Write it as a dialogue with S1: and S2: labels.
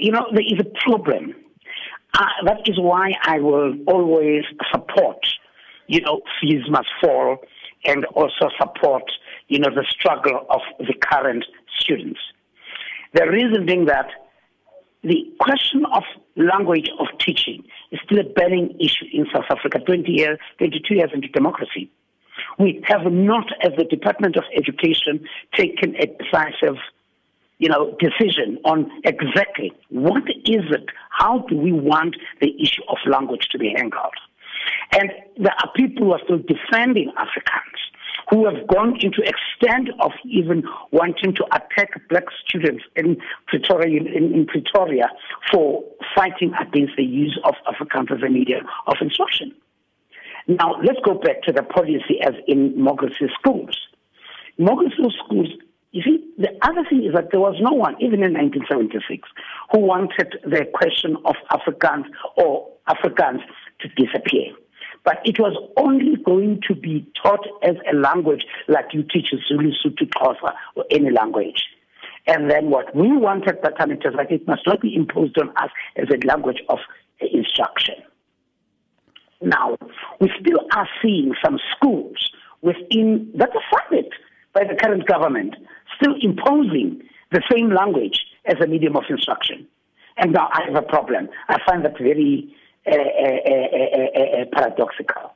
S1: you know, there is a problem. Uh, that is why I will always support, you know, fees must fall and also support, you know, the struggle of the current students. The reason being that the question of language of teaching is still a burning issue in South Africa 20 years, 22 years into democracy. We have not, as the Department of Education, taken a decisive you know, decision on exactly what is it, how do we want the issue of language to be handled. And there are people who are still defending Afrikaans who have gone into extent of even wanting to attack black students in Pretoria, in, in Pretoria for fighting against the use of Afrikaans as a medium of instruction. Now, let's go back to the policy as in Model C schools. Model C schools, you see, the other thing is that there was no one, even in 1976, who wanted the question of Afrikaans or Africans to disappear. But it was only going to be taught as a language like you teach Zulu, Sotho, Xhosa, or any language. And then what we wanted that time, it was like it must not be imposed on us as a language of instruction. Now, we still are seeing some schools within, that are funded by the current government, still imposing the same language as a medium of instruction. And now I have a problem. I find that very uh, uh, uh, paradoxical.